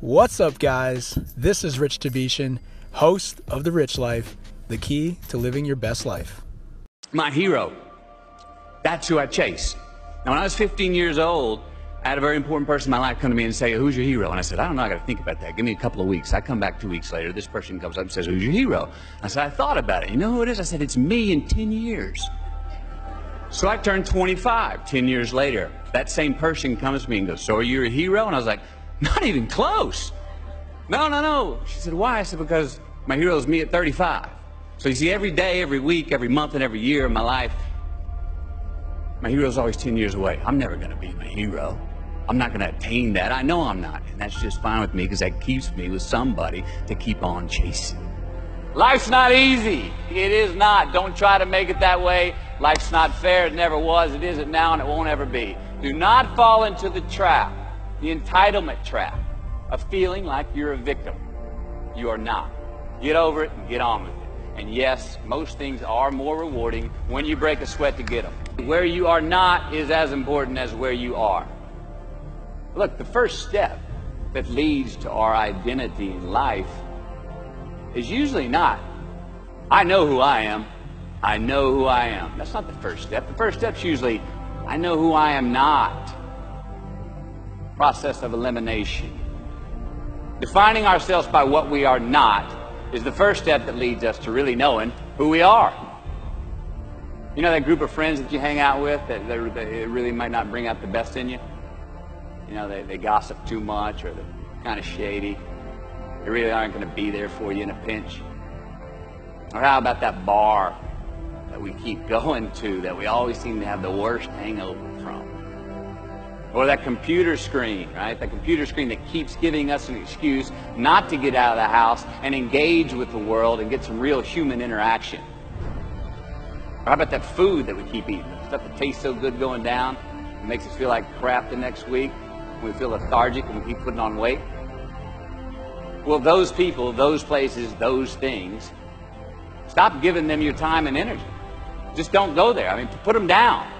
What's up, guys? This is Rich Tabishan, host of The Rich Life, the key to living your best life. My hero. That's who I chase. Now, when I was 15 years old, I had a very important person in my life come to me and say, Who's your hero? And I said, I don't know, I got to think about that. Give me a couple of weeks. I come back two weeks later. This person comes up and says, Who's your hero? I said, I thought about it. You know who it is? I said, It's me in 10 years. So I turned 25 10 years later. That same person comes to me and goes, So are you a hero? And I was like, Not even close. No, no, no. She said, Why? I said, Because my hero is me at 35. So you see, every day, every week, every month, and every year of my life, my hero is always 10 years away. I'm never going to be my hero. I'm not going to attain that. I know I'm not. And that's just fine with me because that keeps me with somebody to keep on chasing. Life's not easy. It is not. Don't try to make it that way. Life's not fair. It never was. It isn't now, and it won't ever be. Do not fall into the trap, the entitlement trap, of feeling like you're a victim. You are not. Get over it and get on with it. And yes, most things are more rewarding when you break a sweat to get them. Where you are not is as important as where you are. Look, the first step that leads to our identity in life is usually not, I know who I am. I know who I am. That's not the first step. The first step's usually, I know who I am not. Process of elimination. Defining ourselves by what we are not is the first step that leads us to really knowing who we are. You know that group of friends that you hang out with that, that really might not bring out the best in you? You know, they, they gossip too much or they're kind of shady. They really aren't going to be there for you in a pinch. Or how about that bar that we keep going to that we always seem to have the worst hangover from? Or that computer screen, right? That computer screen that keeps giving us an excuse not to get out of the house and engage with the world and get some real human interaction. Or how about that food that we keep eating? Stuff that tastes so good going down, it makes us feel like crap the next week. We feel lethargic and we keep putting on weight. Well, those people, those places, those things, stop giving them your time and energy. Just don't go there. I mean, put them down.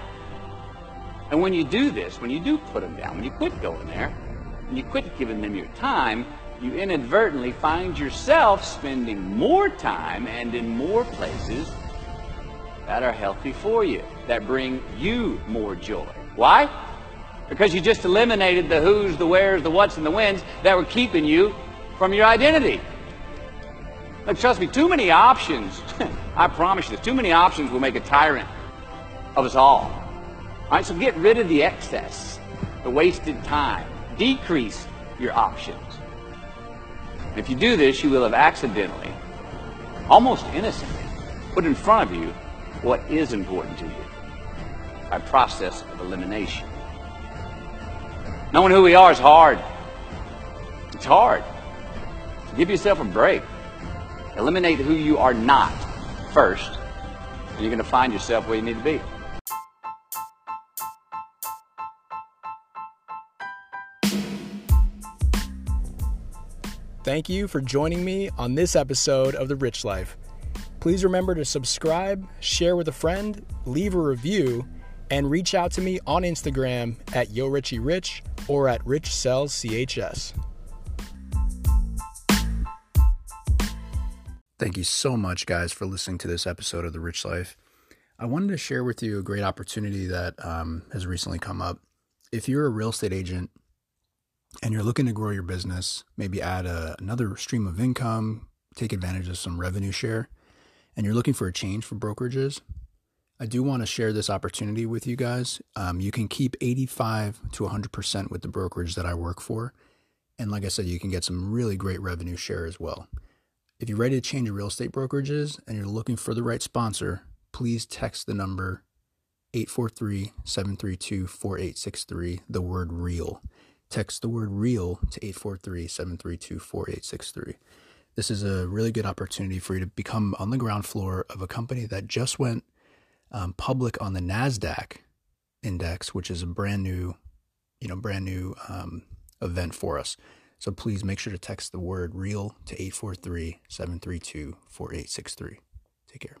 And when you do this, when you do put them down, when you quit going there, when you quit giving them your time, you inadvertently find yourself spending more time and in more places that are healthy for you, that bring you more joy. Why? Because you just eliminated the who's, the where's, the what's, and the when's that were keeping you from your identity. Look, trust me, too many options, I promise you too many options will make a tyrant of us all. All right, so get rid of the excess, the wasted time. Decrease your options. If you do this, you will have accidentally, almost innocently, put in front of you what is important to you by process of elimination. Knowing who we are is hard. It's hard. Give yourself a break. Eliminate who you are not first, and you're going to find yourself where you need to be. Thank you for joining me on this episode of The Rich Life. Please remember to subscribe, share with a friend, leave a review, and reach out to me on Instagram at YoRichieRich or at RichSellsCHS. Thank you so much, guys, for listening to this episode of The Rich Life. I wanted to share with you a great opportunity that um, has recently come up. If you're a real estate agent and you're looking to grow your business, maybe add a, another stream of income, take advantage of some revenue share, and you're looking for a change for brokerages, I do want to share this opportunity with you guys. Um, you can keep 85 to 100% with the brokerage that I work for. And like I said, you can get some really great revenue share as well. If you're ready to change your real estate brokerages and you're looking for the right sponsor, please text the number 843 732 4863, the word real. Text the word real to 843 732 4863. This is a really good opportunity for you to become on the ground floor of a company that just went um, public on the NASDAQ index, which is a brand new, you know, brand new um, event for us. So please make sure to text the word real to 843 732 4863. Take care.